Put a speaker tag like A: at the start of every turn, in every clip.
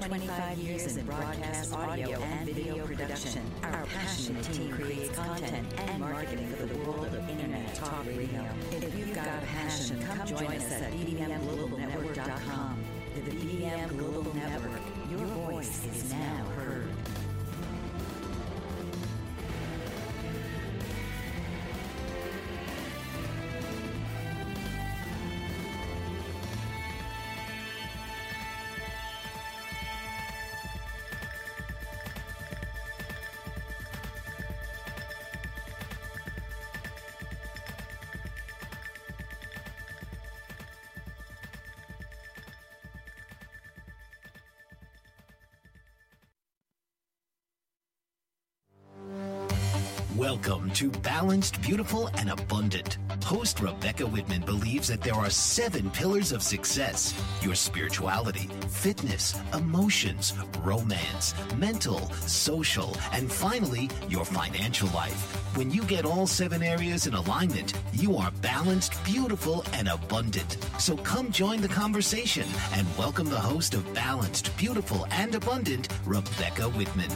A: 25 years in broadcast audio and video production. Our passionate team creates content and marketing for the world of Internet Talk Radio. If you've got a passion, come join us at bbmglobalnetwork.com. The BBM Global Network. Your voice is now
B: Welcome to Balanced, Beautiful, and Abundant. Host Rebecca Whitman believes that there are seven pillars of success your spirituality, fitness, emotions, romance, mental, social, and finally, your financial life. When you get all seven areas in alignment, you are balanced, beautiful, and abundant. So come join the conversation and welcome the host of Balanced, Beautiful, and Abundant, Rebecca Whitman.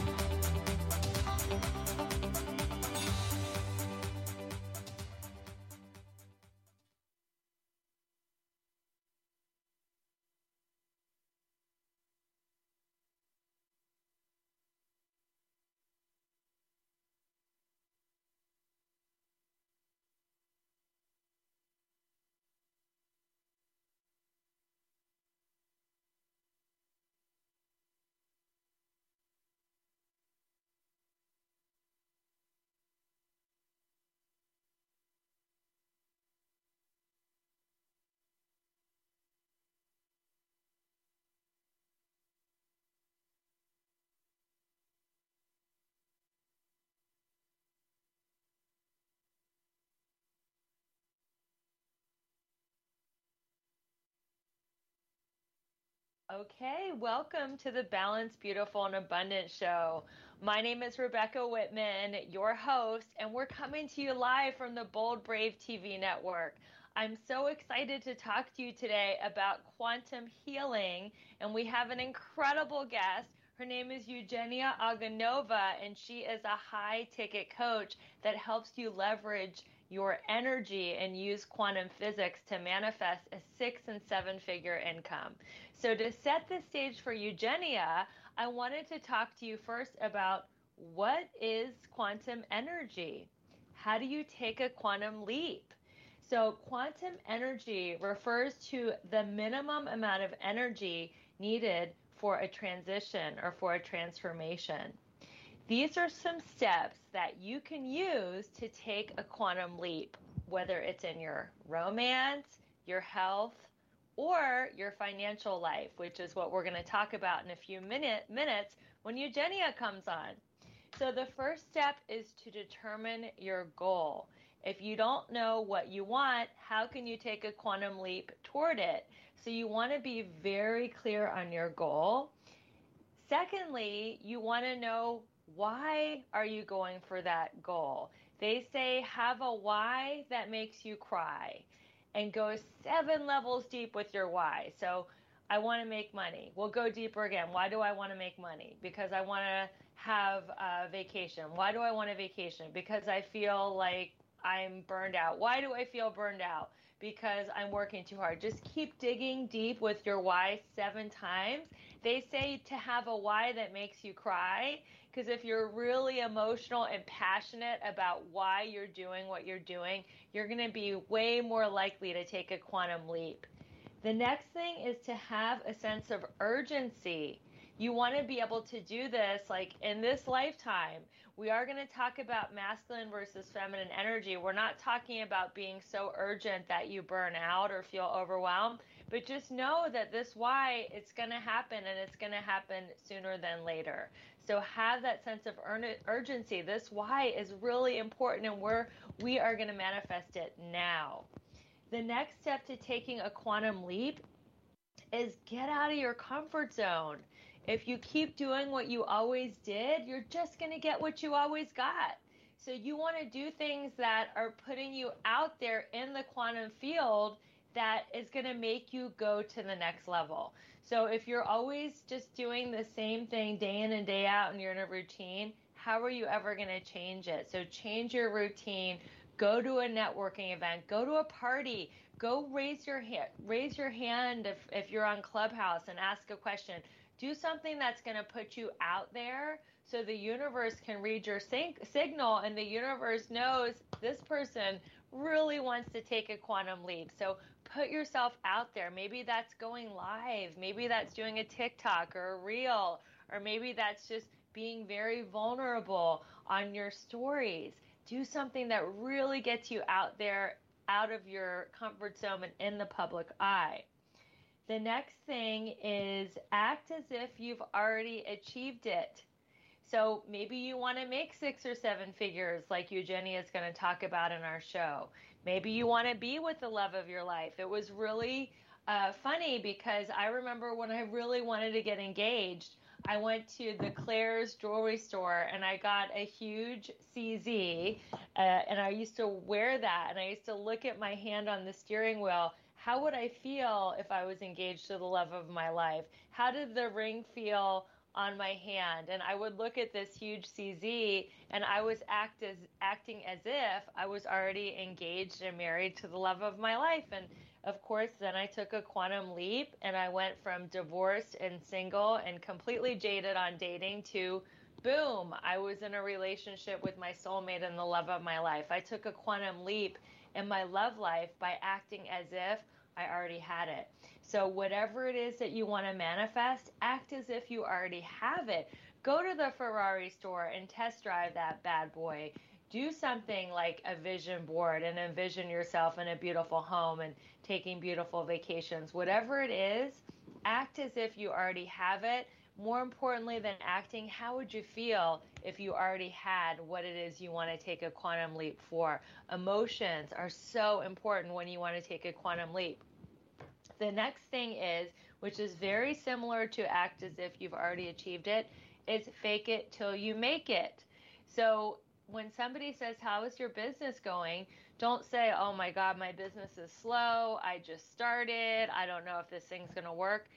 C: Okay, welcome to the Balanced, Beautiful, and Abundant Show. My name is Rebecca Whitman, your host, and we're coming to you live from the Bold Brave TV network. I'm so excited to talk to you today about quantum healing, and we have an incredible guest. Her name is Eugenia Oganova, and she is a high ticket coach that helps you leverage your energy and use quantum physics to manifest a six and seven figure income. So, to set the stage for Eugenia, I wanted to talk to you first about what is quantum energy? How do you take a quantum leap? So, quantum energy refers to the minimum amount of energy needed for a transition or for a transformation. These are some steps that you can use to take a quantum leap, whether it's in your romance, your health, or your financial life, which is what we're going to talk about in a few minute, minutes when Eugenia comes on. So, the first step is to determine your goal. If you don't know what you want, how can you take a quantum leap toward it? So, you want to be very clear on your goal. Secondly, you want to know why are you going for that goal? They say have a why that makes you cry and go seven levels deep with your why. So I want to make money. We'll go deeper again. Why do I want to make money? Because I want to have a vacation. Why do I want a vacation? Because I feel like I'm burned out. Why do I feel burned out? Because I'm working too hard. Just keep digging deep with your why seven times. They say to have a why that makes you cry because if you're really emotional and passionate about why you're doing what you're doing, you're going to be way more likely to take a quantum leap. The next thing is to have a sense of urgency. You want to be able to do this like in this lifetime. We are going to talk about masculine versus feminine energy. We're not talking about being so urgent that you burn out or feel overwhelmed, but just know that this why it's going to happen and it's going to happen sooner than later. So have that sense of urgency. This why is really important, and we're we are going to manifest it now. The next step to taking a quantum leap is get out of your comfort zone. If you keep doing what you always did, you're just going to get what you always got. So you want to do things that are putting you out there in the quantum field that is going to make you go to the next level. So if you're always just doing the same thing day in and day out and you're in a routine, how are you ever going to change it? So change your routine, go to a networking event, go to a party, go raise your hand, raise your hand if, if you're on Clubhouse and ask a question. Do something that's going to put you out there so the universe can read your signal and the universe knows this person really wants to take a quantum leap. So put yourself out there. Maybe that's going live. Maybe that's doing a TikTok or a reel, or maybe that's just being very vulnerable on your stories. Do something that really gets you out there, out of your comfort zone and in the public eye. The next thing is act as if you've already achieved it. So maybe you want to make six or seven figures, like Eugenia is going to talk about in our show. Maybe you want to be with the love of your life. It was really uh, funny because I remember when I really wanted to get engaged, I went to the Claire's jewelry store and I got a huge CZ, uh, and I used to wear that, and I used to look at my hand on the steering wheel. How would I feel if I was engaged to the love of my life? How did the ring feel on my hand. And I would look at this huge CZ and I was act as, acting as if I was already engaged and married to the love of my life. And of course then I took a quantum leap and I went from divorced and single and completely jaded on dating to boom I was in a relationship with my soulmate and the love of my life. I took a quantum leap in my love life by acting as if I already had it so, whatever it is that you want to manifest, act as if you already have it. Go to the Ferrari store and test drive that bad boy. Do something like a vision board and envision yourself in a beautiful home and taking beautiful vacations. Whatever it is, act as if you already have it. More importantly than acting, how would you feel if you already had what it is you want to take a quantum leap for? Emotions are so important when you want to take a quantum leap the next thing is, which is very similar to act as if you've already achieved it, is fake it till you make it. So when somebody says, How is your business going? Don't say, Oh my God, my business is slow. I just started. I don't know if this thing's going to work.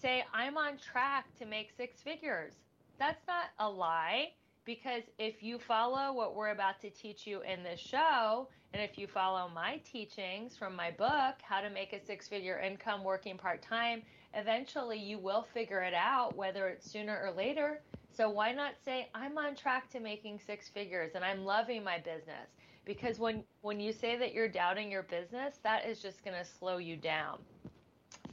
C: Say, I'm on track to make six figures. That's not a lie because if you follow what we're about to teach you in this show, and if you follow my teachings from my book, How to Make a Six Figure Income Working Part Time, eventually you will figure it out, whether it's sooner or later. So why not say, I'm on track to making six figures and I'm loving my business? Because when, when you say that you're doubting your business, that is just going to slow you down.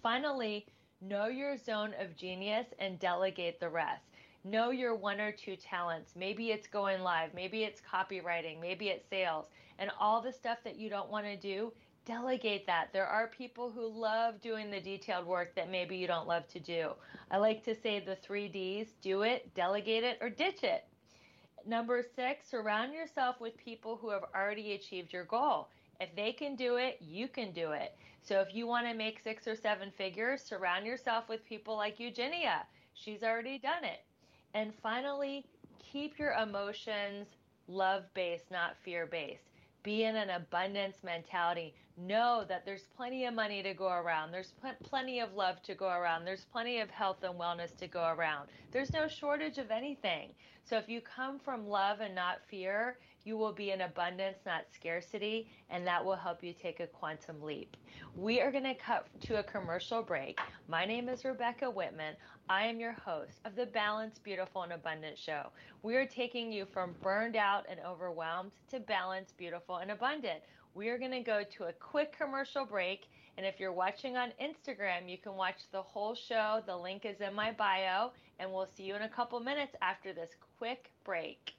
C: Finally, know your zone of genius and delegate the rest know your one or two talents. Maybe it's going live, maybe it's copywriting, maybe it's sales, and all the stuff that you don't want to do, delegate that. There are people who love doing the detailed work that maybe you don't love to do. I like to say the three D's do it, delegate it, or ditch it. Number six, surround yourself with people who have already achieved your goal. If they can do it, you can do it. So if you want to make six or seven figures, surround yourself with people like Eugenia. She's already done it. And finally, keep your emotions love based, not fear based. Be in an abundance mentality. Know that there's plenty of money to go around. There's pl- plenty of love to go around. There's plenty of health and wellness to go around. There's no shortage of anything. So if you come from love and not fear, you will be in abundance, not scarcity, and that will help you take a quantum leap. We are going to cut to a commercial break. My name is Rebecca Whitman. I am your host of the Balanced, Beautiful, and Abundant show. We are taking you from burned out and overwhelmed to balanced, beautiful, and abundant. We are going to go to a quick commercial break. And if you're watching on Instagram, you can watch the whole show. The link is in my bio. And we'll see you in a couple minutes after this quick break.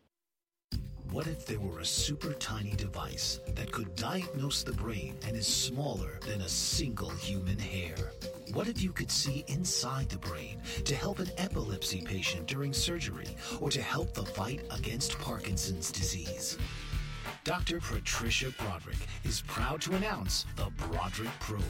B: What if there were a super tiny device that could diagnose the brain and is smaller than a single human hair? What if you could see inside the brain to help an epilepsy patient during surgery or to help the fight against Parkinson's disease? Dr. Patricia Broderick is proud to announce the Broderick Probe,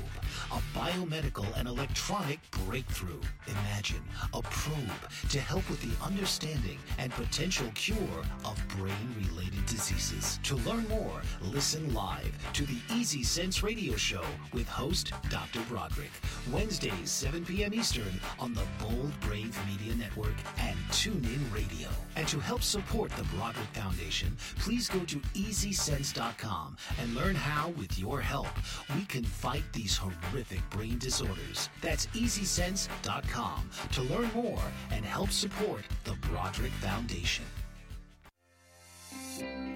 B: a biomedical and electronic breakthrough. Imagine a probe to help with the understanding and potential cure of brain-related diseases. To learn more, listen live to the Easy Sense radio show with host Dr. Broderick. Wednesdays, 7 p.m. Eastern on the Bold Brave Media Network and TuneIn Radio. And to help support the Broderick Foundation, please go to EasySense.com and learn how, with your help, we can fight these horrific brain disorders. That's EasySense.com to learn more and help support the Broderick Foundation.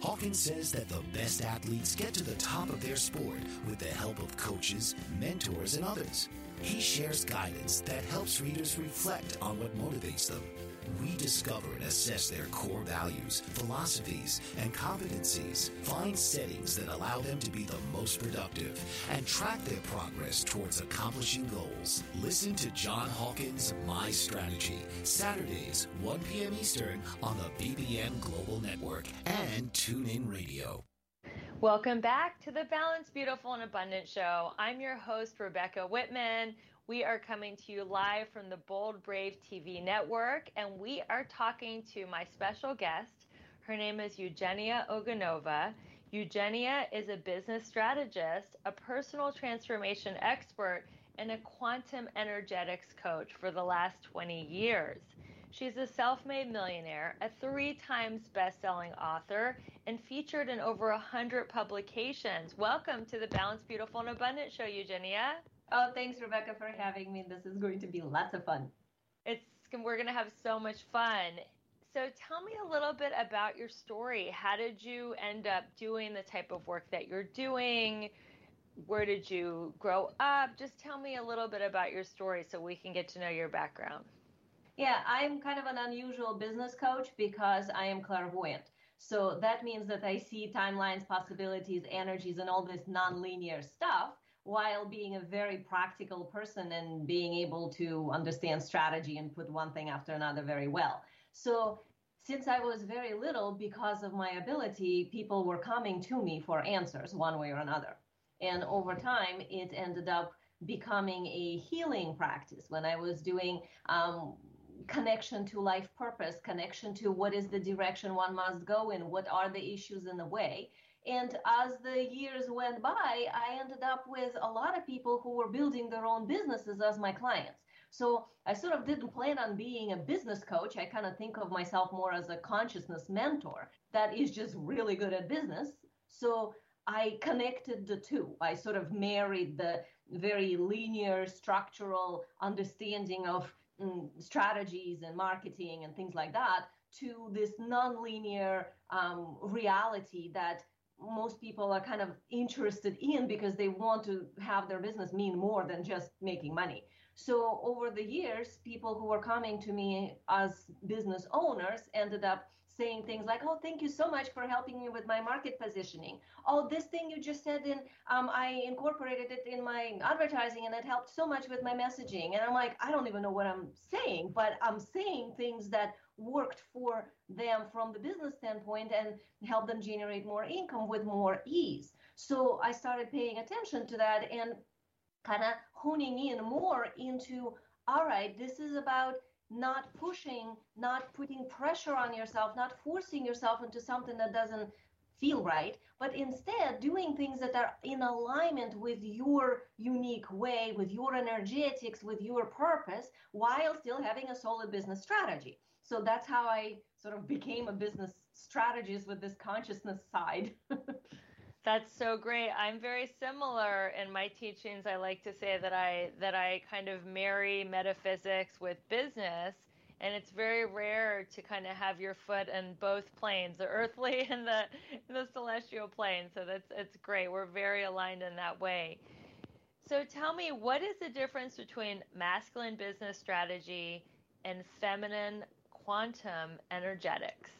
B: Hawkins says that the best athletes get to the top of their sport with the help of coaches, mentors, and others. He shares guidance that helps readers reflect on what motivates them. We discover and assess their core values, philosophies, and competencies, find settings that allow them to be the most productive, and track their progress towards accomplishing goals. Listen to John Hawkins' My Strategy, Saturdays, 1 p.m. Eastern on the BBM Global Network and TuneIn Radio.
C: Welcome back to the Balanced, Beautiful, and Abundant Show. I'm your host, Rebecca Whitman. We are coming to you live from the Bold Brave TV network, and we are talking to my special guest. Her name is Eugenia Oganova. Eugenia is a business strategist, a personal transformation expert, and a quantum energetics coach for the last 20 years. She's a self made millionaire, a three times best selling author, and featured in over 100 publications. Welcome to the Balanced, Beautiful, and Abundant show, Eugenia.
D: Oh, thanks, Rebecca, for having me. This is going to be lots of fun.
C: It's we're going to have so much fun. So tell me a little bit about your story. How did you end up doing the type of work that you're doing? Where did you grow up? Just tell me a little bit about your story so we can get to know your background.
D: Yeah, I'm kind of an unusual business coach because I am clairvoyant. So that means that I see timelines, possibilities, energies, and all this nonlinear stuff while being a very practical person and being able to understand strategy and put one thing after another very well. So, since I was very little, because of my ability, people were coming to me for answers one way or another. And over time, it ended up becoming a healing practice when I was doing um, connection to life purpose, connection to what is the direction one must go in, what are the issues in the way. And as the years went by, I ended up with a lot of people who were building their own businesses as my clients. So I sort of didn't plan on being a business coach. I kind of think of myself more as a consciousness mentor that is just really good at business. So I connected the two. I sort of married the very linear structural understanding of mm, strategies and marketing and things like that to this nonlinear um, reality that most people are kind of interested in because they want to have their business mean more than just making money. So over the years, people who were coming to me as business owners ended up saying things like, "Oh, thank you so much for helping me with my market positioning. Oh, this thing you just said in, um, I incorporated it in my advertising, and it helped so much with my messaging." And I'm like, I don't even know what I'm saying, but I'm saying things that worked for them from the business standpoint and help them generate more income with more ease. So I started paying attention to that and kind of honing in more into all right, this is about not pushing, not putting pressure on yourself, not forcing yourself into something that doesn't feel right, but instead doing things that are in alignment with your unique way, with your energetics, with your purpose, while still having a solid business strategy. So that's how I sort of became a business strategist with this consciousness side.
C: That's so great. I'm very similar in my teachings. I like to say that I that I kind of marry metaphysics with business, and it's very rare to kind of have your foot in both planes, the earthly and the the celestial plane. So that's it's great. We're very aligned in that way. So tell me, what is the difference between masculine business strategy and feminine quantum energetics?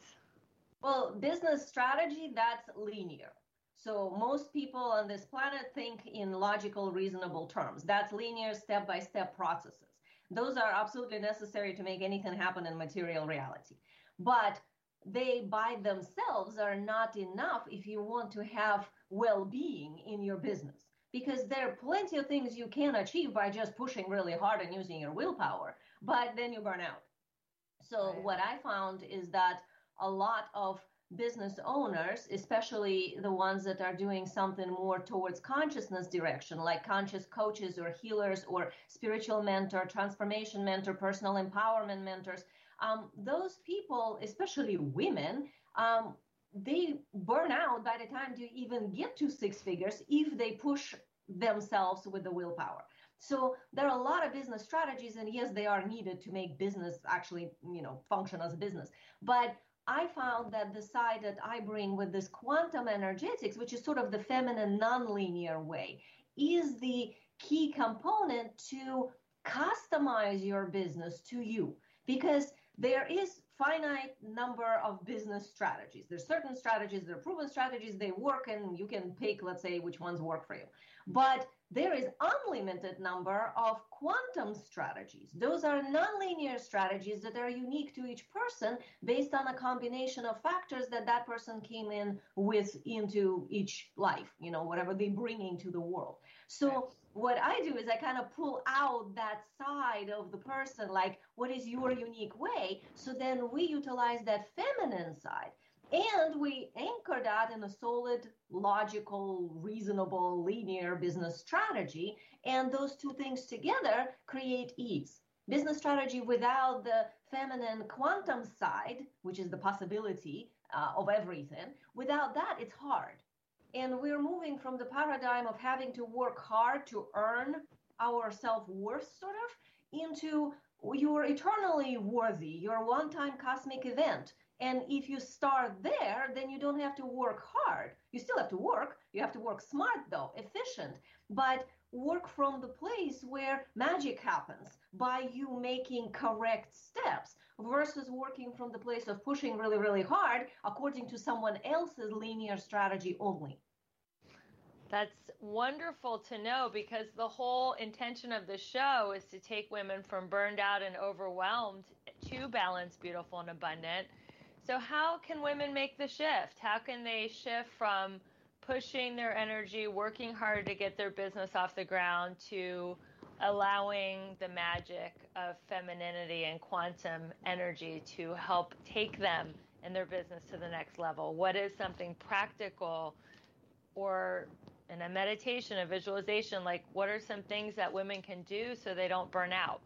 D: Well, business strategy, that's linear. So most people on this planet think in logical, reasonable terms. That's linear, step by step processes. Those are absolutely necessary to make anything happen in material reality. But they by themselves are not enough if you want to have well being in your business because there are plenty of things you can achieve by just pushing really hard and using your willpower, but then you burn out. So, right. what I found is that a lot of business owners, especially the ones that are doing something more towards consciousness direction, like conscious coaches or healers or spiritual mentor, transformation mentor, personal empowerment mentors, um, those people, especially women, um, they burn out by the time they even get to six figures if they push themselves with the willpower. So there are a lot of business strategies, and yes, they are needed to make business actually, you know, function as a business. But I found that the side that I bring with this quantum energetics, which is sort of the feminine nonlinear way, is the key component to customize your business to you because there is finite number of business strategies. There's certain strategies, there are proven strategies, they work, and you can pick, let's say, which ones work for you. But there is unlimited number of quantum strategies. Those are nonlinear strategies that are unique to each person based on a combination of factors that that person came in with into each life, you know, whatever they bring into the world. So what I do is I kind of pull out that side of the person, like what is your unique way? So then we utilize that feminine side and we anchor that in a solid, logical, reasonable, linear business strategy. And those two things together create ease. Business strategy without the feminine quantum side, which is the possibility uh, of everything, without that, it's hard. And we're moving from the paradigm of having to work hard to earn our self worth, sort of, into you're eternally worthy, you're one time cosmic event. And if you start there, then you don't have to work hard. You still have to work. You have to work smart, though, efficient, but work from the place where magic happens by you making correct steps versus working from the place of pushing really, really hard according to someone else's linear strategy only.
C: That's wonderful to know because the whole intention of the show is to take women from burned out and overwhelmed to balanced, beautiful, and abundant. So, how can women make the shift? How can they shift from pushing their energy, working hard to get their business off the ground, to allowing the magic of femininity and quantum energy to help take them and their business to the next level? What is something practical or in a meditation, a visualization, like what are some things that women can do so they don't burn out?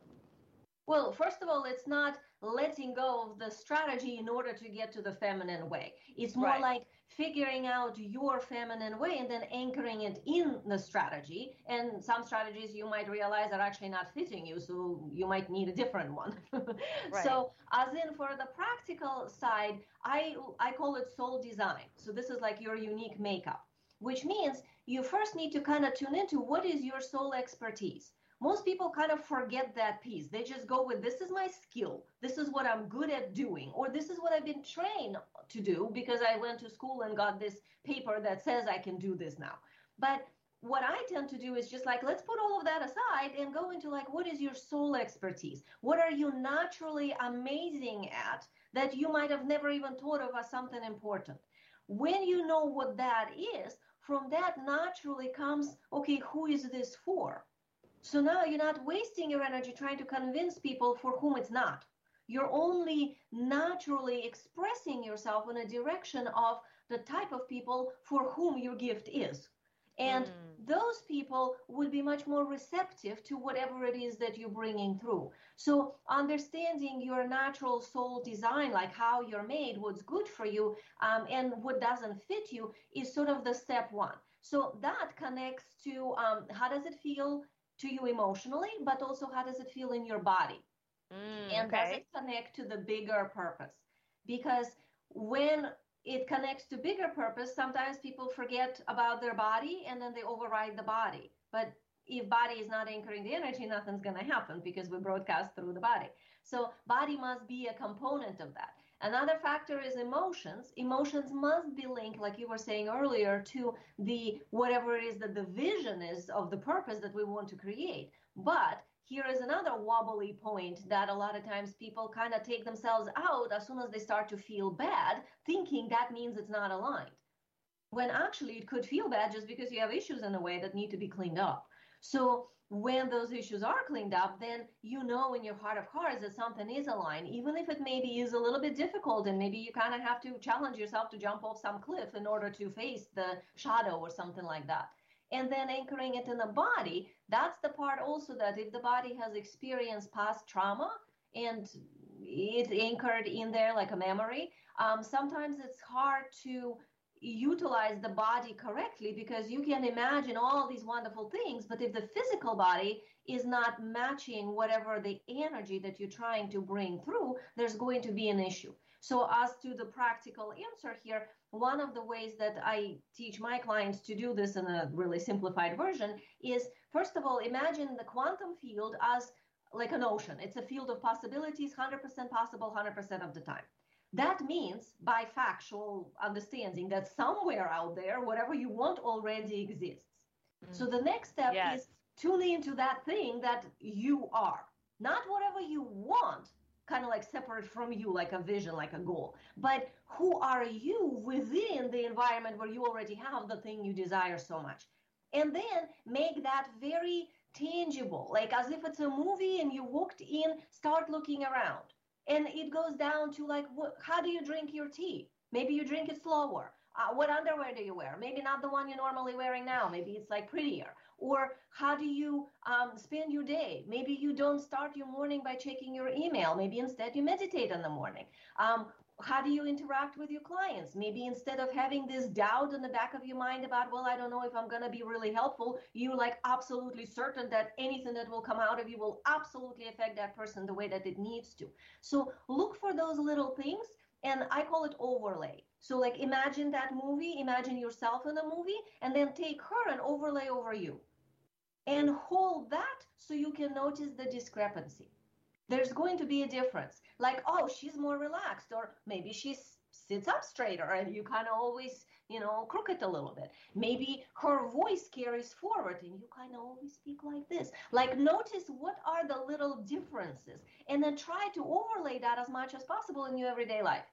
D: Well, first of all, it's not letting go of the strategy in order to get to the feminine way. It's more right. like figuring out your feminine way and then anchoring it in the strategy. And some strategies you might realize are actually not fitting you, so you might need a different one. right. So, as in for the practical side, I I call it soul design. So this is like your unique makeup, which means you first need to kind of tune into what is your soul expertise most people kind of forget that piece. They just go with this is my skill. This is what I'm good at doing, or this is what I've been trained to do because I went to school and got this paper that says I can do this now. But what I tend to do is just like, let's put all of that aside and go into like, what is your soul expertise? What are you naturally amazing at that you might have never even thought of as something important? When you know what that is, from that naturally comes, okay, who is this for? So now you're not wasting your energy trying to convince people for whom it's not. You're only naturally expressing yourself in a direction of the type of people for whom your gift is. And mm. those people would be much more receptive to whatever it is that you're bringing through. So, understanding your natural soul design, like how you're made, what's good for you, um, and what doesn't fit you, is sort of the step one. So, that connects to um, how does it feel to you emotionally, but also how does it feel in your body? Mm, and okay. does it connect to the bigger purpose? Because when it connects to bigger purpose, sometimes people forget about their body and then they override the body. But if body is not anchoring the energy, nothing's going to happen because we broadcast through the body. So body must be a component of that. Another factor is emotions. Emotions must be linked, like you were saying earlier, to the whatever it is that the vision is of the purpose that we want to create. But here is another wobbly point that a lot of times people kind of take themselves out as soon as they start to feel bad, thinking that means it's not aligned. When actually it could feel bad just because you have issues in a way that need to be cleaned up. So when those issues are cleaned up, then you know in your heart of hearts that something is aligned, even if it maybe is a little bit difficult and maybe you kind of have to challenge yourself to jump off some cliff in order to face the shadow or something like that. And then anchoring it in the body, that's the part also that if the body has experienced past trauma and it's anchored in there like a memory, um, sometimes it's hard to utilize the body correctly because you can imagine all these wonderful things but if the physical body is not matching whatever the energy that you're trying to bring through there's going to be an issue so as to the practical answer here one of the ways that i teach my clients to do this in a really simplified version is first of all imagine the quantum field as like an ocean it's a field of possibilities 100% possible 100% of the time that means by factual understanding that somewhere out there, whatever you want already exists. Mm. So the next step yes. is tuning into that thing that you are, not whatever you want, kind of like separate from you, like a vision, like a goal, but who are you within the environment where you already have the thing you desire so much. And then make that very tangible, like as if it's a movie and you walked in, start looking around. And it goes down to like how do you drink your tea? Maybe you drink it slower. Uh, what underwear do you wear? Maybe not the one you're normally wearing now. Maybe it's like prettier or how do you um, spend your day maybe you don't start your morning by checking your email maybe instead you meditate in the morning um, how do you interact with your clients? Maybe instead of having this doubt in the back of your mind about, well, I don't know if I'm going to be really helpful, you like absolutely certain that anything that will come out of you will absolutely affect that person the way that it needs to. So look for those little things, and I call it overlay. So, like, imagine that movie, imagine yourself in a movie, and then take her and overlay over you. And hold that so you can notice the discrepancy there's going to be a difference. Like, oh, she's more relaxed, or maybe she sits up straighter and you kind of always, you know, crook it a little bit. Maybe her voice carries forward and you kind of always speak like this. Like, notice what are the little differences and then try to overlay that as much as possible in your everyday life.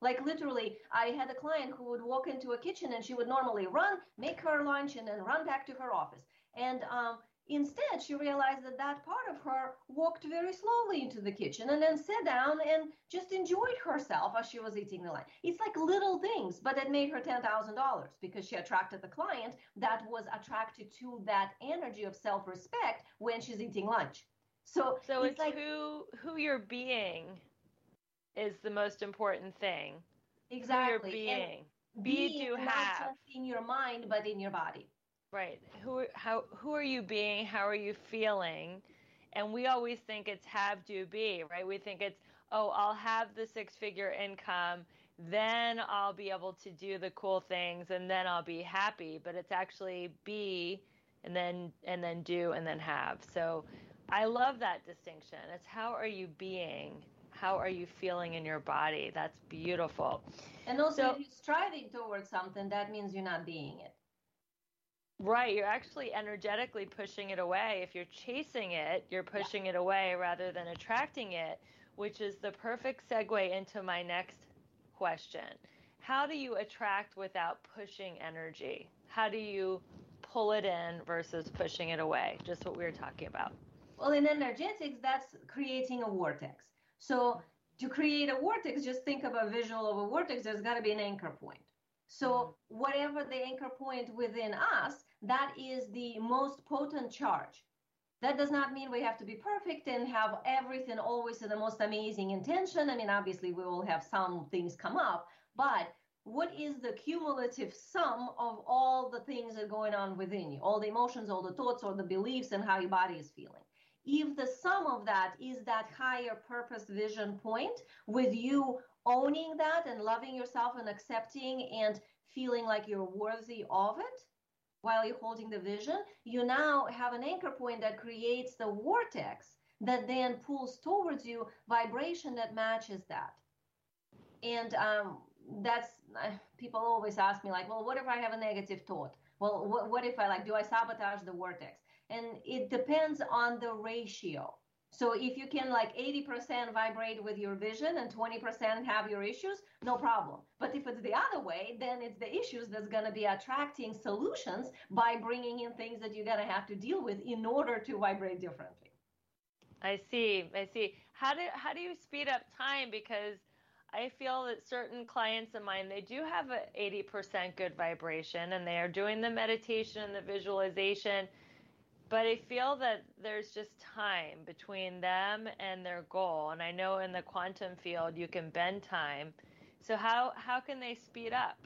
D: Like literally, I had a client who would walk into a kitchen and she would normally run, make her lunch, and then run back to her office. And um, Instead, she realized that that part of her walked very slowly into the kitchen and then sat down and just enjoyed herself as she was eating the lunch. It's like little things, but it made her $10,000 because she attracted the client that was attracted to that energy of self-respect when she's eating lunch. So,
C: so it's, it's like who who you're being is the most important thing.
D: Exactly.
C: Who you're being.
D: And be to have. Not just in your mind, but in your body.
C: Right. Who how who are you being? How are you feeling? And we always think it's have do be, right? We think it's oh, I'll have the six figure income, then I'll be able to do the cool things and then I'll be happy, but it's actually be and then and then do and then have. So I love that distinction. It's how are you being? How are you feeling in your body? That's beautiful.
D: And also, so, if you're striving towards something, that means you're not being it.
C: Right, you're actually energetically pushing it away. If you're chasing it, you're pushing yeah. it away rather than attracting it, which is the perfect segue into my next question. How do you attract without pushing energy? How do you pull it in versus pushing it away? Just what we were talking about.
D: Well, in energetics, that's creating a vortex. So to create a vortex, just think of a visual of a vortex, there's got to be an anchor point. So mm-hmm. whatever the anchor point within us, that is the most potent charge. That does not mean we have to be perfect and have everything always the most amazing intention. I mean, obviously, we will have some things come up, but what is the cumulative sum of all the things that are going on within you, all the emotions, all the thoughts, all the beliefs, and how your body is feeling? If the sum of that is that higher purpose vision point with you owning that and loving yourself and accepting and feeling like you're worthy of it, while you're holding the vision, you now have an anchor point that creates the vortex that then pulls towards you vibration that matches that. And um, that's uh, people always ask me like, well, what if I have a negative thought? Well, what, what if I like, do I sabotage the vortex? And it depends on the ratio. So if you can like 80% vibrate with your vision and 20% have your issues, no problem. But if it's the other way, then it's the issues that's going to be attracting solutions by bringing in things that you're going to have to deal with in order to vibrate differently.
C: I see. I see. How do how do you speed up time because I feel that certain clients of mine they do have a 80% good vibration and they are doing the meditation and the visualization but I feel that there's just time between them and their goal. And I know in the quantum field you can bend time. So how how can they speed up?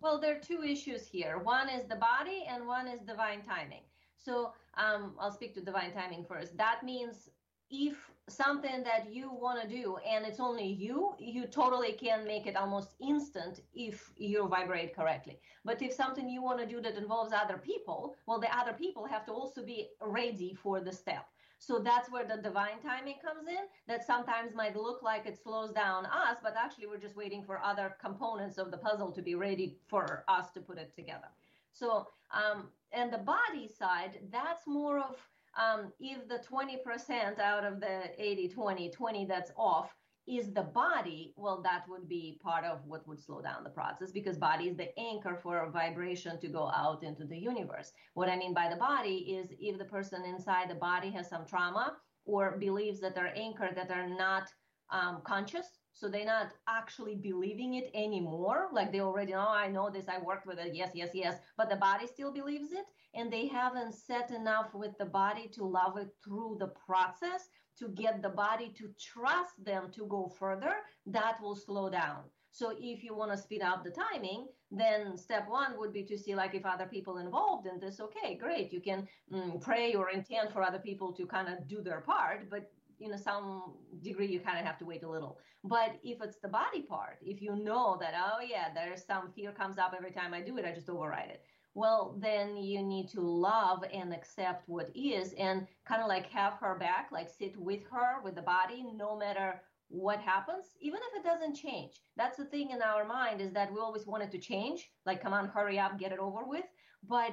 D: Well, there are two issues here. One is the body, and one is divine timing. So um, I'll speak to divine timing first. That means if something that you want to do and it's only you, you totally can make it almost instant if you vibrate correctly. But if something you want to do that involves other people, well, the other people have to also be ready for the step. So that's where the divine timing comes in. That sometimes might look like it slows down us, but actually we're just waiting for other components of the puzzle to be ready for us to put it together. So, um, and the body side, that's more of um, if the 20% out of the 80 20 20 that's off is the body well that would be part of what would slow down the process because body is the anchor for vibration to go out into the universe. What i mean by the body is if the person inside the body has some trauma or believes that they're anchored that are not um, conscious so they're not actually believing it anymore like they already know i know this i worked with it yes yes yes but the body still believes it and they haven't set enough with the body to love it through the process to get the body to trust them to go further, that will slow down. So if you want to speed up the timing, then step one would be to see like if other people involved in this, okay, great. You can mm, pray or intend for other people to kind of do their part, but in some degree you kind of have to wait a little. But if it's the body part, if you know that, oh yeah, there's some fear comes up every time I do it, I just override it well, then you need to love and accept what is and kind of like have her back, like sit with her, with the body, no matter what happens, even if it doesn't change. That's the thing in our mind is that we always want it to change, like, come on, hurry up, get it over with. But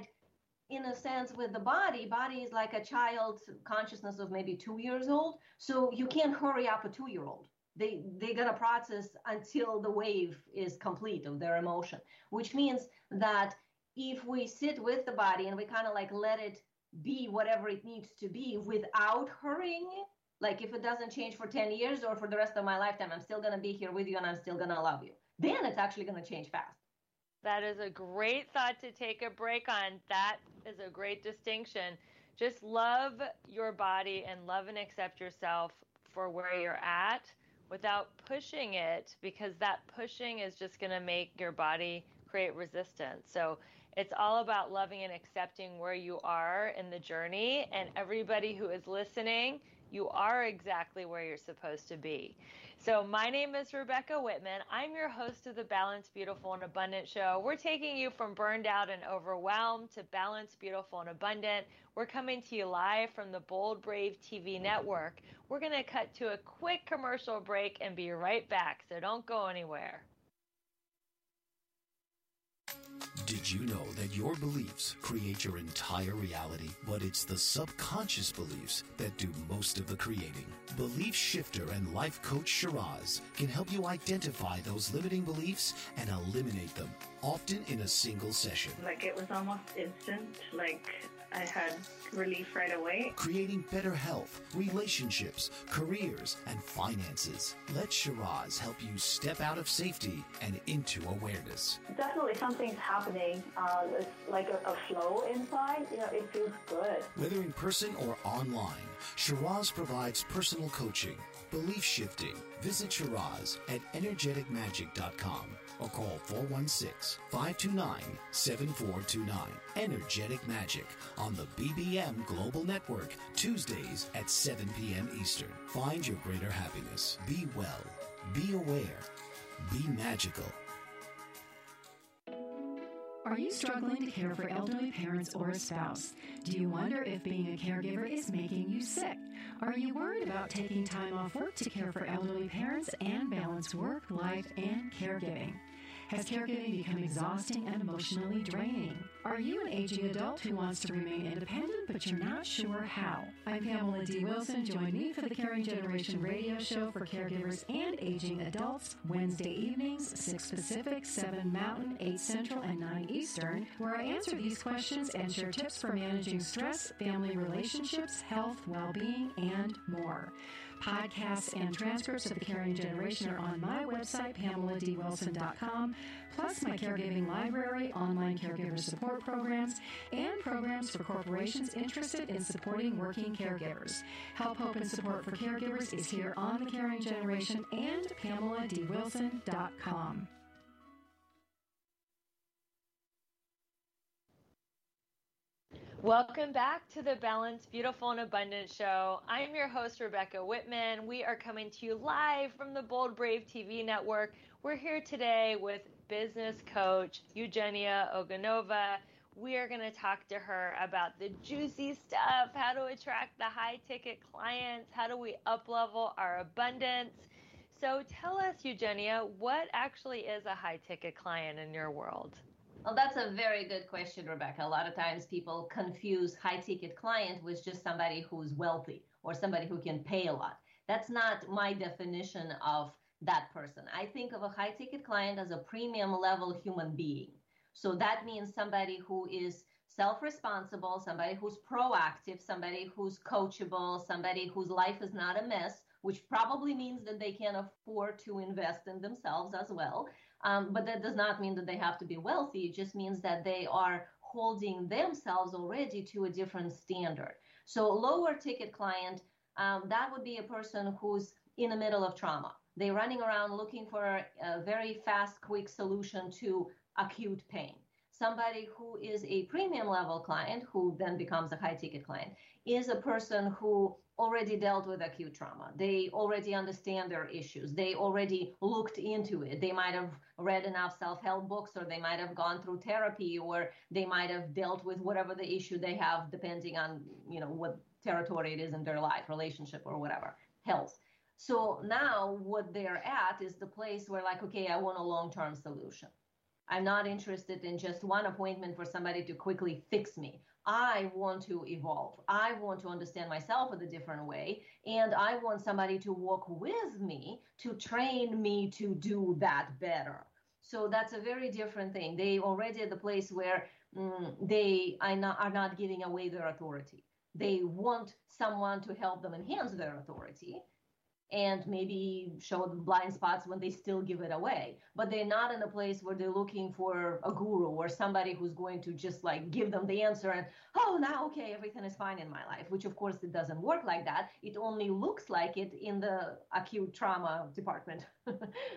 D: in a sense, with the body, body is like a child's consciousness of maybe two years old. So you can't hurry up a two year old they they're gonna process until the wave is complete of their emotion which means that if we sit with the body and we kind of like let it be whatever it needs to be without hurrying like if it doesn't change for 10 years or for the rest of my lifetime i'm still going to be here with you and i'm still going to love you then it's actually going to change fast.
C: That is a great thought to take a break on. That is a great distinction just love your body and love and accept yourself for where you're at without pushing it because that pushing is just going to make your body create resistance so it's all about loving and accepting where you are in the journey. And everybody who is listening, you are exactly where you're supposed to be. So, my name is Rebecca Whitman. I'm your host of the Balanced, Beautiful, and Abundant show. We're taking you from burned out and overwhelmed to balanced, beautiful, and abundant. We're coming to you live from the Bold Brave TV network. We're going to cut to a quick commercial break and be right back, so don't go anywhere.
B: Did you know that your beliefs create your entire reality, but it's the subconscious beliefs that do most of the creating? Belief shifter and life coach Shiraz can help you identify those limiting beliefs and eliminate them, often in a single session.
E: Like it was almost instant, like I had relief right away.
B: Creating better health, relationships, careers, and finances. Let Shiraz help you step out of safety and into awareness.
E: Definitely something's happening. Uh, it's like a, a flow inside. You know, it feels good.
B: Whether in person or online, Shiraz provides personal coaching, belief shifting. Visit Shiraz at energeticmagic.com or call 416 529 7429. Energetic Magic on the BBM Global Network, Tuesdays at 7 p.m. Eastern. Find your greater happiness. Be well. Be aware. Be magical.
F: Are you struggling to care for elderly parents or a spouse? Do you wonder if being a caregiver is making you sick? Are you worried about taking time off work to care for elderly parents and balance work, life, and caregiving? Has caregiving become exhausting and emotionally draining? Are you an aging adult who wants to remain independent but you're not sure how? I'm Pamela D. Wilson. Join me for the Caring Generation radio show for caregivers and aging adults Wednesday evenings, 6 Pacific, 7 Mountain, 8 Central, and 9 Eastern, where I answer these questions and share tips for managing stress, family relationships, health, well-being, and more. Podcasts and transcripts of the Caring Generation are on my website, PamelaDWilson.com, plus my caregiving library, online caregiver support programs, and programs for corporations interested in supporting working caregivers. Help, hope, and support for caregivers is here on the Caring Generation and PamelaDWilson.com.
C: Welcome back to the Balanced, Beautiful, and Abundant show. I'm your host, Rebecca Whitman. We are coming to you live from the Bold Brave TV network. We're here today with business coach Eugenia Oganova. We are going to talk to her about the juicy stuff, how to attract the high ticket clients, how do we uplevel our abundance. So tell us, Eugenia, what actually is a high ticket client in your world?
D: Well, that's a very good question, Rebecca. A lot of times people confuse high ticket client with just somebody who's wealthy or somebody who can pay a lot. That's not my definition of that person. I think of a high ticket client as a premium level human being. So that means somebody who is self responsible, somebody who's proactive, somebody who's coachable, somebody whose life is not a mess, which probably means that they can afford to invest in themselves as well. Um, but that does not mean that they have to be wealthy. It just means that they are holding themselves already to a different standard. So, lower ticket client, um, that would be a person who's in the middle of trauma. They're running around looking for a very fast, quick solution to acute pain. Somebody who is a premium level client, who then becomes a high ticket client, is a person who already dealt with acute trauma. They already understand their issues. They already looked into it. They might have read enough self-help books or they might have gone through therapy or they might have dealt with whatever the issue they have depending on, you know, what territory it is in their life, relationship or whatever, health. So now what they're at is the place where like, okay, I want a long-term solution. I'm not interested in just one appointment for somebody to quickly fix me. I want to evolve. I want to understand myself in a different way. And I want somebody to work with me to train me to do that better. So that's a very different thing. They already at the place where mm, they are not giving away their authority. They want someone to help them enhance their authority and maybe show the blind spots when they still give it away. But they're not in a place where they're looking for a guru or somebody who's going to just like give them the answer and, oh, now, okay, everything is fine in my life, which of course it doesn't work like that. It only looks like it in the acute trauma department.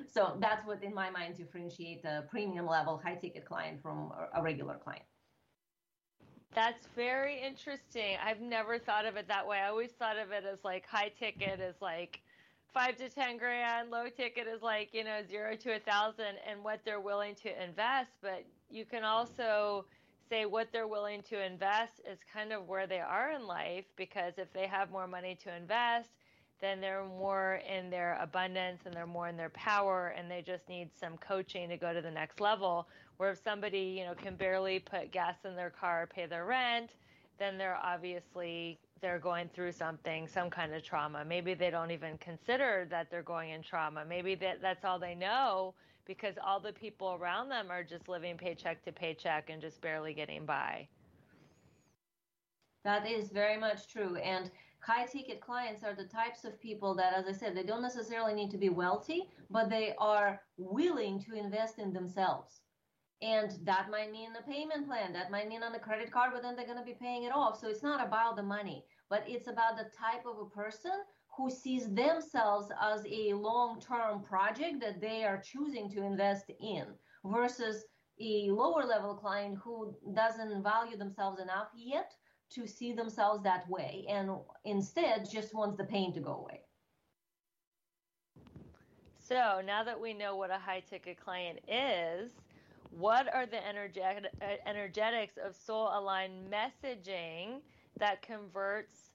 D: so that's what, in my mind, differentiate a premium level high ticket client from a regular client.
C: That's very interesting. I've never thought of it that way. I always thought of it as like high ticket is like five to ten grand low ticket is like you know zero to a thousand and what they're willing to invest. But you can also say what they're willing to invest is kind of where they are in life because if they have more money to invest then they're more in their abundance and they're more in their power and they just need some coaching to go to the next level. Where if somebody you know can barely put gas in their car pay their rent then they're obviously they're going through something, some kind of trauma. Maybe they don't even consider that they're going in trauma. Maybe that that's all they know because all the people around them are just living paycheck to paycheck and just barely getting by.
D: That is very much true. And high ticket clients are the types of people that, as I said, they don't necessarily need to be wealthy, but they are willing to invest in themselves. And that might mean a payment plan, that might mean on a credit card, but then they're going to be paying it off. So it's not about the money but it's about the type of a person who sees themselves as a long term project that they are choosing to invest in versus a lower level client who doesn't value themselves enough yet to see themselves that way and instead just wants the pain to go away.
C: So now that we know what a high ticket client is, what are the energetic, energetics of soul aligned messaging that converts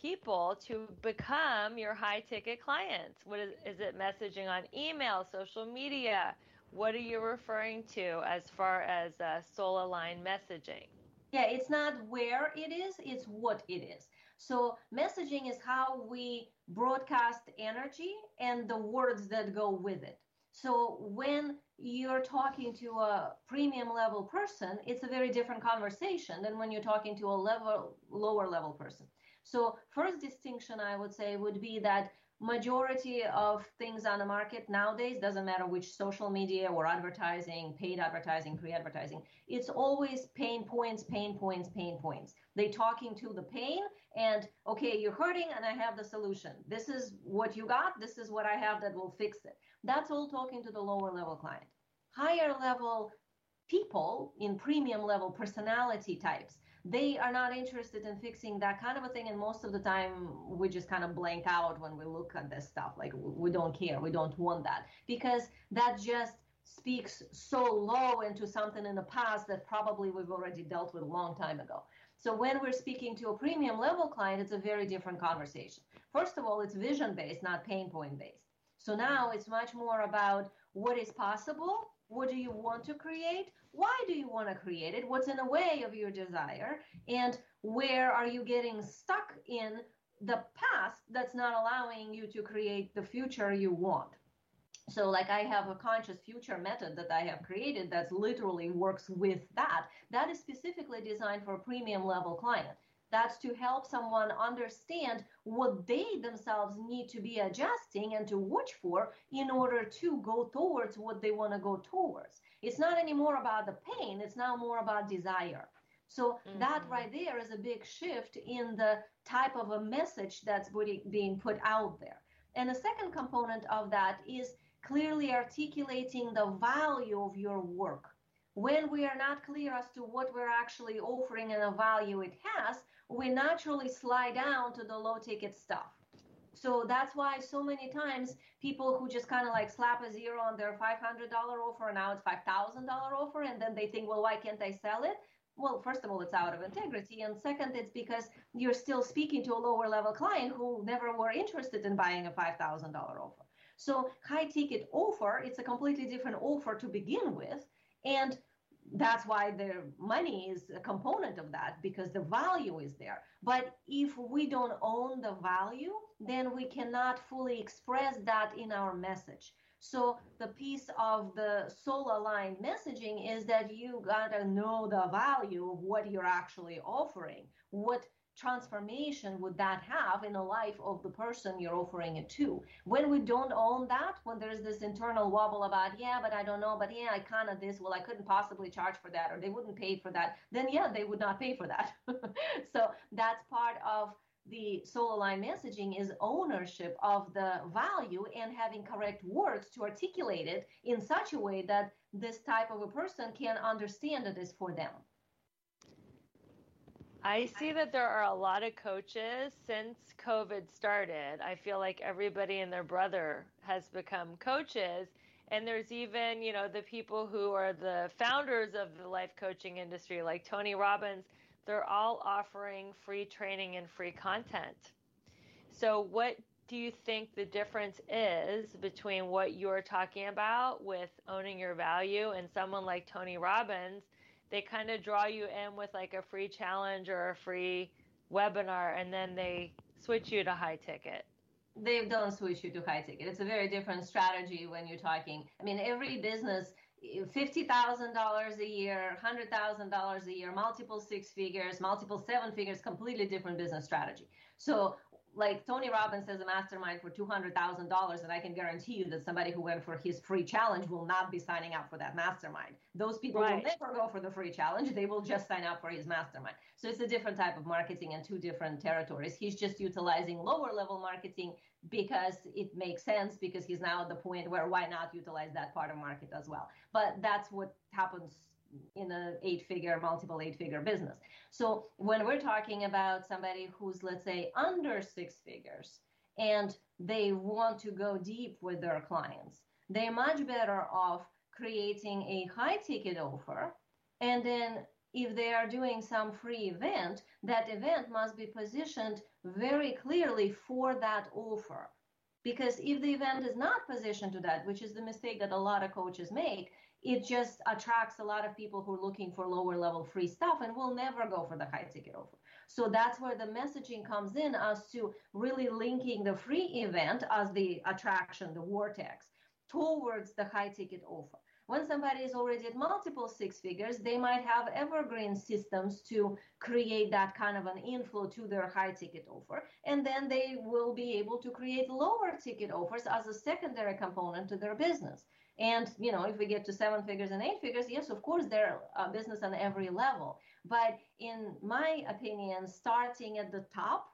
C: people to become your high ticket clients? What is, is it messaging on email, social media? What are you referring to as far as uh, soul aligned messaging?
D: Yeah, it's not where it is, it's what it is. So, messaging is how we broadcast energy and the words that go with it. So, when you're talking to a premium level person, it's a very different conversation than when you're talking to a level lower level person. So, first distinction I would say would be that majority of things on the market nowadays doesn't matter which social media or advertising paid advertising pre-advertising it's always pain points pain points pain points they talking to the pain and okay you're hurting and i have the solution. This is what you got. This is what i have that will fix it. That's all talking to the lower level client. Higher level people in premium level personality types they are not interested in fixing that kind of a thing. And most of the time we just kind of blank out when we look at this stuff. Like we don't care. We don't want that. Because that just speaks so low into something in the past that probably we've already dealt with a long time ago so when we're speaking to a premium level client it's a very different conversation first of all it's vision based not pain point based so now it's much more about what is possible what do you want to create? Why do you want to create it? What's in the way of your desire? And where are you getting stuck in the past that's not allowing you to create the future you want? So, like, I have a conscious future method that I have created that literally works with that. That is specifically designed for a premium level client. That's to help someone understand what they themselves need to be adjusting and to watch for in order to go towards what they want to go towards. It's not anymore about the pain, it's now more about desire. So mm-hmm. that right there is a big shift in the type of a message that's being put out there. And the second component of that is clearly articulating the value of your work. When we are not clear as to what we're actually offering and the value it has, we naturally slide down to the low ticket stuff. So that's why so many times people who just kind of like slap a zero on their $500 offer and now it's $5,000 offer and then they think, well, why can't I sell it? Well, first of all, it's out of integrity. And second, it's because you're still speaking to a lower level client who never were interested in buying a $5,000 offer. So high ticket offer, it's a completely different offer to begin with. And that's why the money is a component of that because the value is there. But if we don't own the value, then we cannot fully express that in our message. So the piece of the soul aligned messaging is that you gotta know the value of what you're actually offering, what transformation would that have in the life of the person you're offering it to? When we don't own that, when there's this internal wobble about, yeah, but I don't know, but yeah, I kind of this, well, I couldn't possibly charge for that, or they wouldn't pay for that, then yeah, they would not pay for that. so that's part of the soul aligned messaging is ownership of the value and having correct words to articulate it in such a way that this type of a person can understand it is for them.
C: I see that there are a lot of coaches since COVID started. I feel like everybody and their brother has become coaches. And there's even, you know, the people who are the founders of the life coaching industry, like Tony Robbins, they're all offering free training and free content. So, what do you think the difference is between what you're talking about with owning your value and someone like Tony Robbins? They kind of draw you in with like a free challenge or a free webinar and then they switch you to high ticket.
D: They don't switch you to high ticket. It's a very different strategy when you're talking. I mean every business $50,000 a year, $100,000 a year, multiple six figures, multiple seven figures, completely different business strategy. So like Tony Robbins has a mastermind for $200,000 and I can guarantee you that somebody who went for his free challenge will not be signing up for that mastermind. Those people right. will never go for the free challenge. They will just sign up for his mastermind. So it's a different type of marketing and two different territories. He's just utilizing lower level marketing because it makes sense because he's now at the point where why not utilize that part of market as well. But that's what happens in an eight figure, multiple eight figure business. So when we're talking about somebody who's, let's say, under six figures and they want to go deep with their clients, they're much better off creating a high ticket offer. And then if they are doing some free event, that event must be positioned very clearly for that offer. Because if the event is not positioned to that, which is the mistake that a lot of coaches make, it just attracts a lot of people who are looking for lower level free stuff and will never go for the high ticket offer. So that's where the messaging comes in as to really linking the free event as the attraction, the vortex, towards the high ticket offer. When somebody is already at multiple six figures, they might have evergreen systems to create that kind of an inflow to their high ticket offer. And then they will be able to create lower ticket offers as a secondary component to their business. And you know, if we get to seven figures and eight figures, yes, of course, they're a business on every level. But in my opinion, starting at the top,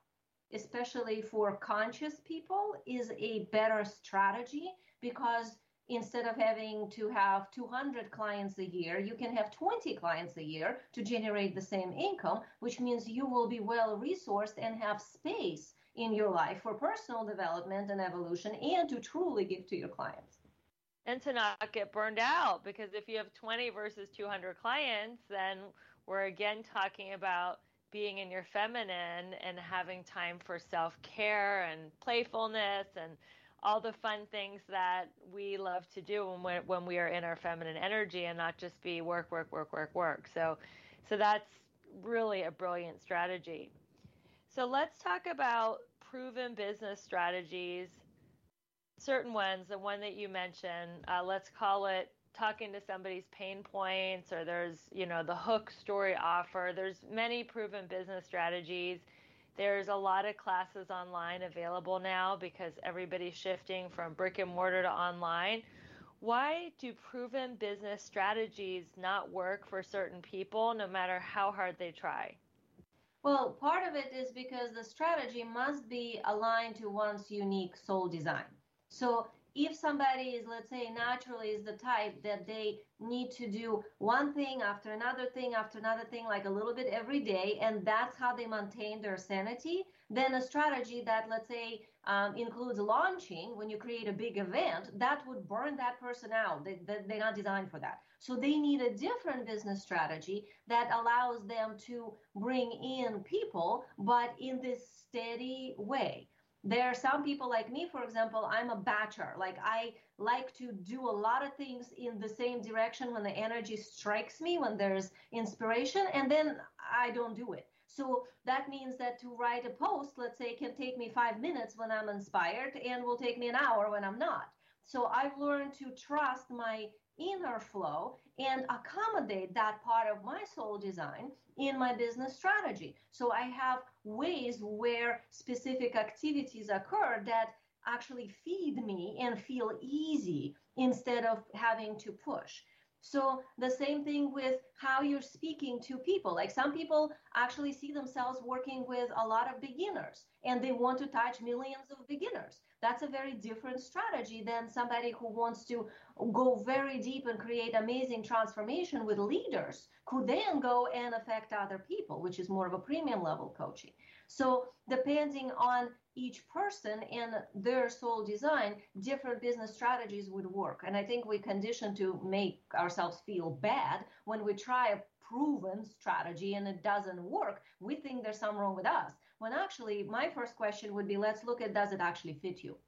D: especially for conscious people, is a better strategy because instead of having to have 200 clients a year, you can have 20 clients a year to generate the same income, which means you will be well resourced and have space in your life for personal development and evolution and to truly give to your clients.
C: And to not get burned out because if you have 20 versus 200 clients, then we're again talking about being in your feminine and having time for self care and playfulness and all the fun things that we love to do when we when we are in our feminine energy and not just be work work work work work. So so that's really a brilliant strategy. So let's talk about proven business strategies. Certain ones, the one that you mentioned, uh, let's call it talking to somebody's pain points or there's you know the hook story offer. There's many proven business strategies. There's a lot of classes online available now because everybody's shifting from brick and mortar to online. Why do proven business strategies not work for certain people no matter how hard they try?
D: Well part of it is because the strategy must be aligned to one's unique soul design so if somebody is let's say naturally is the type that they need to do one thing after another thing after another thing like a little bit every day and that's how they maintain their sanity then a strategy that let's say um, includes launching when you create a big event that would burn that person out. They, they, they're not designed for that. So they need a different business strategy that allows them to bring in people but in this steady way there are some people like me for example i'm a batcher. Like i like to do a lot of things in the same direction when the energy strikes me when there's inspiration and then i don't do it. So that means that to write a post let's say can take me five minutes when i'm inspired and will take me an hour when i'm not so i've learned to trust my inner flow and accommodate that part of my soul design in my business strategy. So I have ways where specific activities occur that actually feed me and feel easy instead of having to push. So the same thing with how you're speaking to people. Like some people actually see themselves working with a lot of beginners and they want to touch millions of beginners. That's a very different strategy than somebody who wants to go very deep and create amazing transformation with leaders who then go and affect other people, which is more of a premium level coaching. So, depending on each person and their soul design, different business strategies would work. And I think we condition to make ourselves feel bad when we try a proven strategy and it doesn't work. We think there's something wrong with us. When actually, my first question would be let's look at does it actually fit you?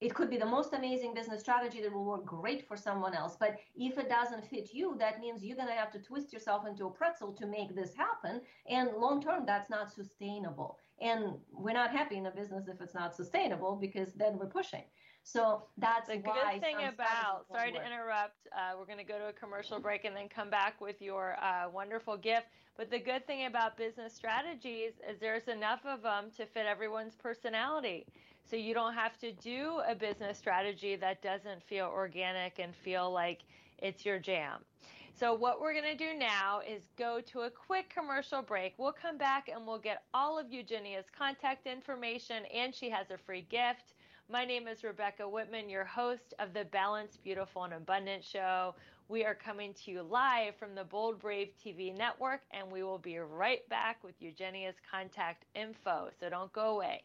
D: It could be the most amazing business strategy that will work great for someone else. But if it doesn't fit you, that means you're going to have to twist yourself into a pretzel to make this happen. And long term, that's not sustainable. And we're not happy in a business if it's not sustainable because then we're pushing. So that's
C: the
D: good
C: thing about. Sorry to interrupt. Uh, we're going to go to a commercial break and then come back with your uh, wonderful gift. But the good thing about business strategies is there's enough of them to fit everyone's personality. So you don't have to do a business strategy that doesn't feel organic and feel like it's your jam. So what we're going to do now is go to a quick commercial break. We'll come back and we'll get all of Eugenia's contact information and she has a free gift. My name is Rebecca Whitman, your host of the Balanced, Beautiful, and Abundant Show. We are coming to you live from the Bold Brave TV network, and we will be right back with Eugenia's contact info. So don't go away.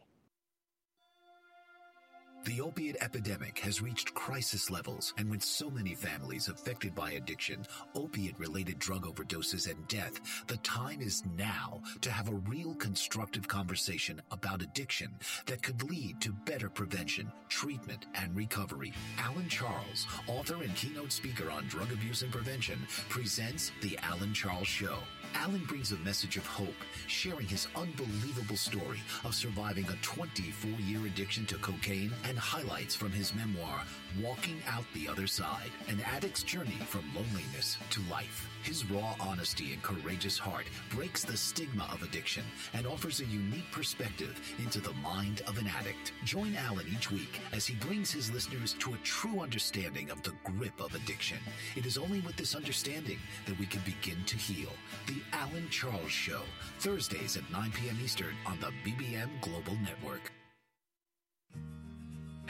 B: The opiate epidemic has reached crisis levels, and with so many families affected by addiction, opiate related drug overdoses, and death, the time is now to have a real constructive conversation about addiction that could lead to better prevention, treatment, and recovery. Alan Charles, author and keynote speaker on drug abuse and prevention, presents The Alan Charles Show. Alan brings a message of hope, sharing his unbelievable story of surviving a 24 year addiction to cocaine and highlights from his memoir, Walking Out the Other Side An Addict's Journey from Loneliness to Life. His raw honesty and courageous heart breaks the stigma of addiction and offers a unique perspective into the mind of an addict. Join Alan each week as he brings his listeners to a true understanding of the grip of addiction. It is only with this understanding that we can begin to heal. The Alan Charles Show, Thursdays at 9 p.m. Eastern on the BBM Global Network.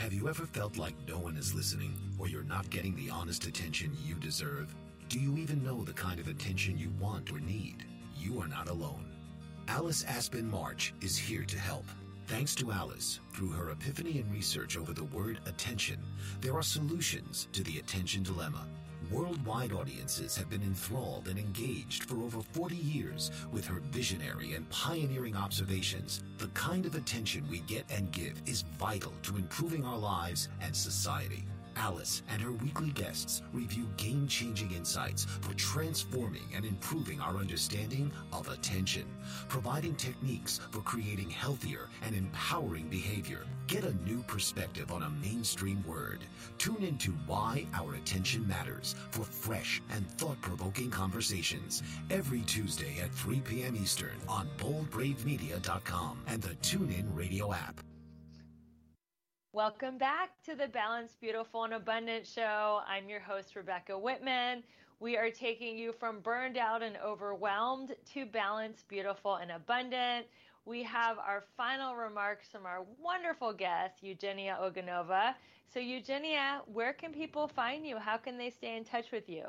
B: Have you ever felt like no one is listening or you're not getting the honest attention you deserve? Do you even know the kind of attention you want or need? You are not alone. Alice Aspen March is here to help. Thanks to Alice, through her epiphany and research over the word attention, there are solutions to the attention dilemma. Worldwide audiences have been enthralled and engaged for over 40 years with her visionary and pioneering observations. The kind of attention we get and give is vital to improving our lives and society. Alice and her weekly guests review game changing insights for transforming and improving our understanding of attention, providing techniques for creating healthier and empowering behavior. Get a new perspective on a mainstream word. Tune into Why Our Attention Matters for fresh and thought provoking conversations every Tuesday at 3 p.m. Eastern on boldbravemedia.com and the TuneIn radio app.
C: Welcome back to the Balanced, Beautiful, and Abundant Show. I'm your host, Rebecca Whitman. We are taking you from burned out and overwhelmed to balanced, beautiful, and abundant. We have our final remarks from our wonderful guest, Eugenia Oganova. So, Eugenia, where can people find you? How can they stay in touch with you?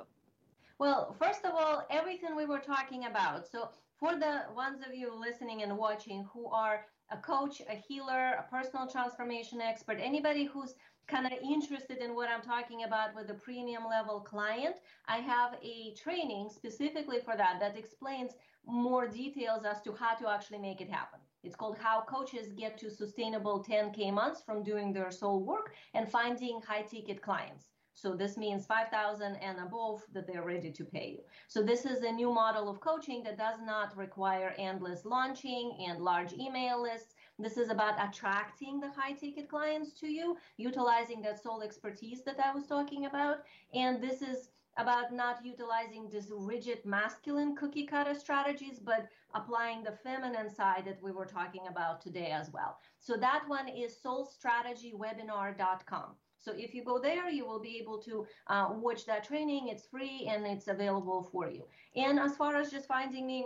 D: Well, first of all, everything we were talking about. So, for the ones of you listening and watching who are a coach, a healer, a personal transformation expert, anybody who's kind of interested in what I'm talking about with a premium level client, I have a training specifically for that that explains more details as to how to actually make it happen. It's called How Coaches Get to Sustainable 10K Months from Doing Their Soul Work and Finding High Ticket Clients. So this means 5,000 and above that they're ready to pay you. So this is a new model of coaching that does not require endless launching and large email lists. This is about attracting the high ticket clients to you, utilizing that soul expertise that I was talking about. And this is about not utilizing this rigid masculine cookie cutter strategies, but applying the feminine side that we were talking about today as well. So that one is soulstrategywebinar.com. So if you go there, you will be able to uh, watch that training. It's free and it's available for you. And as far as just finding me,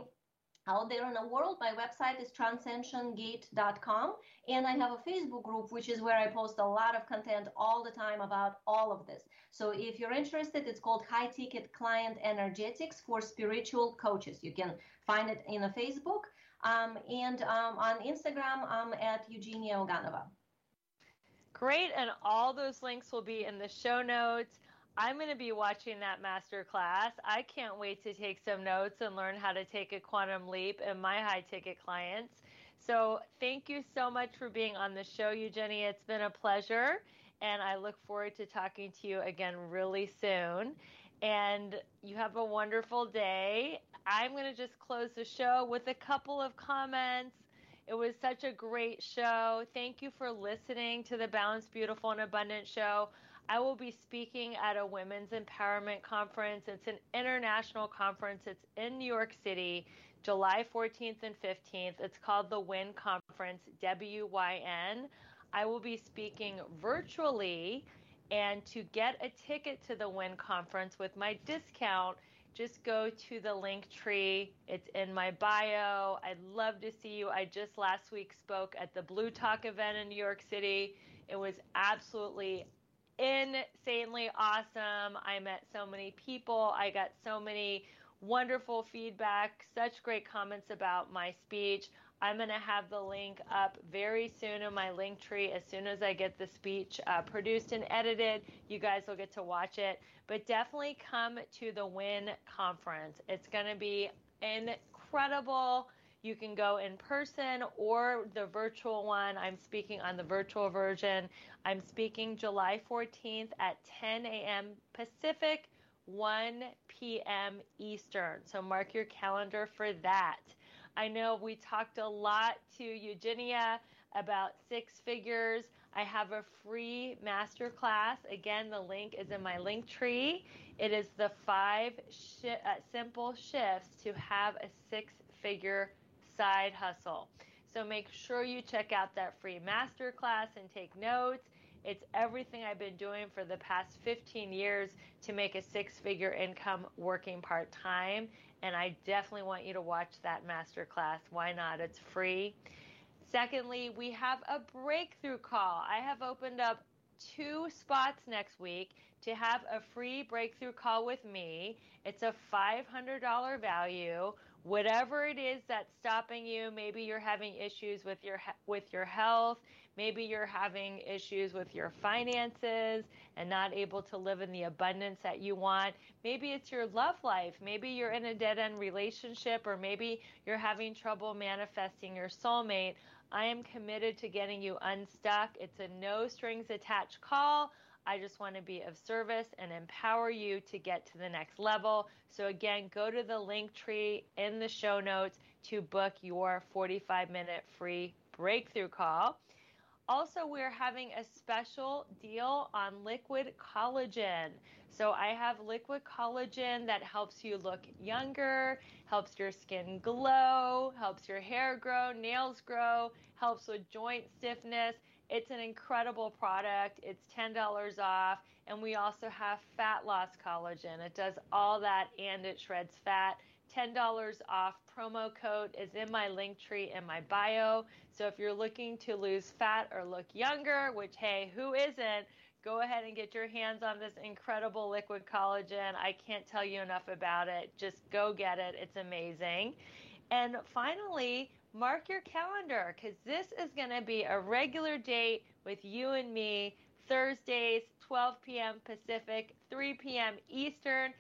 D: out there in the world. My website is transcensiongate.com, and I have a Facebook group, which is where I post a lot of content all the time about all of this. So if you're interested, it's called High Ticket Client Energetics for Spiritual Coaches. You can find it in a Facebook. Um, and um, on Instagram, I'm at Eugenia Oganova.
C: Great. And all those links will be in the show notes. I'm going to be watching that master class. I can't wait to take some notes and learn how to take a quantum leap in my high ticket clients. So, thank you so much for being on the show, Eugenia. It's been a pleasure, and I look forward to talking to you again really soon. And you have a wonderful day. I'm going to just close the show with a couple of comments. It was such a great show. Thank you for listening to the Balanced, Beautiful, and Abundant show. I will be speaking at a women's empowerment conference. It's an international conference. It's in New York City, July 14th and 15th. It's called the WIN Conference, W Y N. I will be speaking virtually. And to get a ticket to the WIN Conference with my discount, just go to the link tree. It's in my bio. I'd love to see you. I just last week spoke at the Blue Talk event in New York City. It was absolutely insanely awesome. I met so many people. I got so many wonderful feedback, such great comments about my speech. I'm going to have the link up very soon in my link tree. As soon as I get the speech uh, produced and edited, you guys will get to watch it. But definitely come to the WIN conference. It's going to be incredible. You can go in person or the virtual one. I'm speaking on the virtual version. I'm speaking July 14th at 10 a.m. Pacific, 1 p.m. Eastern. So mark your calendar for that. I know we talked a lot to Eugenia about six figures. I have a free masterclass. Again, the link is in my link tree. It is the five sh- uh, simple shifts to have a six figure side hustle. So make sure you check out that free masterclass and take notes. It's everything I've been doing for the past 15 years to make a six figure income working part time. And I definitely want you to watch that masterclass. Why not? It's free. Secondly, we have a breakthrough call. I have opened up two spots next week to have a free breakthrough call with me. It's a $500 value. Whatever it is that's stopping you, maybe you're having issues with your with your health, Maybe you're having issues with your finances and not able to live in the abundance that you want. Maybe it's your love life. Maybe you're in a dead end relationship, or maybe you're having trouble manifesting your soulmate. I am committed to getting you unstuck. It's a no strings attached call. I just want to be of service and empower you to get to the next level. So, again, go to the link tree in the show notes to book your 45 minute free breakthrough call. Also, we're having a special deal on liquid collagen. So, I have liquid collagen that helps you look younger, helps your skin glow, helps your hair grow, nails grow, helps with joint stiffness. It's an incredible product. It's $10 off. And we also have fat loss collagen. It does all that and it shreds fat. $10 off promo code is in my link tree in my bio. So if you're looking to lose fat or look younger, which hey, who isn't? Go ahead and get your hands on this incredible liquid collagen. I can't tell you enough about it. Just go get it. It's amazing. And finally, mark your calendar because this is going to be a regular date with you and me Thursdays, 12 p.m. Pacific, 3 p.m. Eastern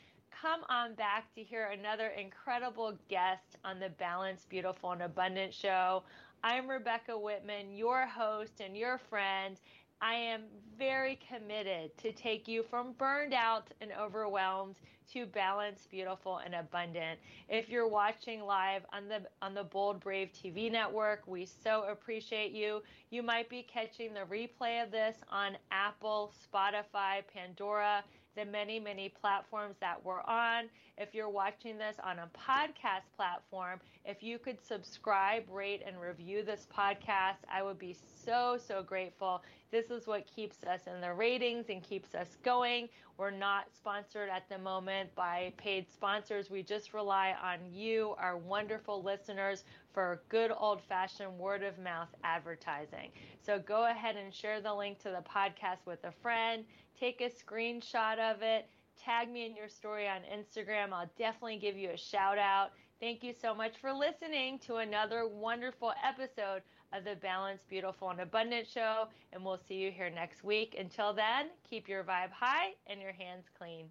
C: come on back to hear another incredible guest on the Balanced, Beautiful, and Abundant show. I'm Rebecca Whitman, your host and your friend. I am very committed to take you from burned out and overwhelmed to balanced, beautiful, and abundant. If you're watching live on the on the Bold Brave TV network, we so appreciate you. You might be catching the replay of this on Apple, Spotify, Pandora, the many, many platforms that we're on. If you're watching this on a podcast platform, if you could subscribe, rate, and review this podcast, I would be so, so grateful. This is what keeps us in the ratings and keeps us going. We're not sponsored at the moment by paid sponsors. We just rely on you, our wonderful listeners, for good old fashioned word of mouth advertising. So go ahead and share the link to the podcast with a friend take a screenshot of it, tag me in your story on Instagram. I'll definitely give you a shout out. Thank you so much for listening to another wonderful episode of the Balanced, Beautiful, and Abundant Show. And we'll see you here next week. Until then, keep your vibe high and your hands clean.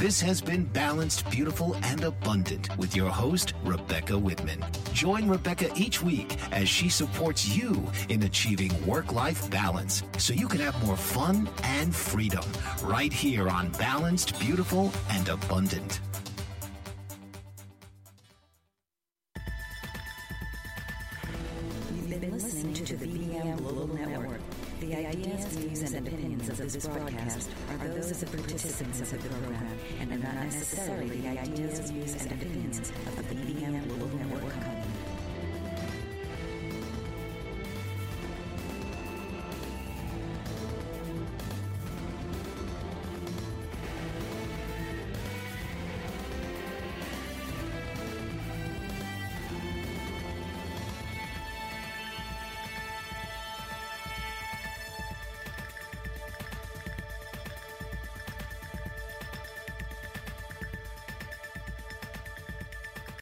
B: This has been Balanced, Beautiful, and Abundant with your host, Rebecca Whitman. Join Rebecca each week as she supports you in achieving work life balance so you can have more fun and freedom right here on Balanced, Beautiful, and Abundant.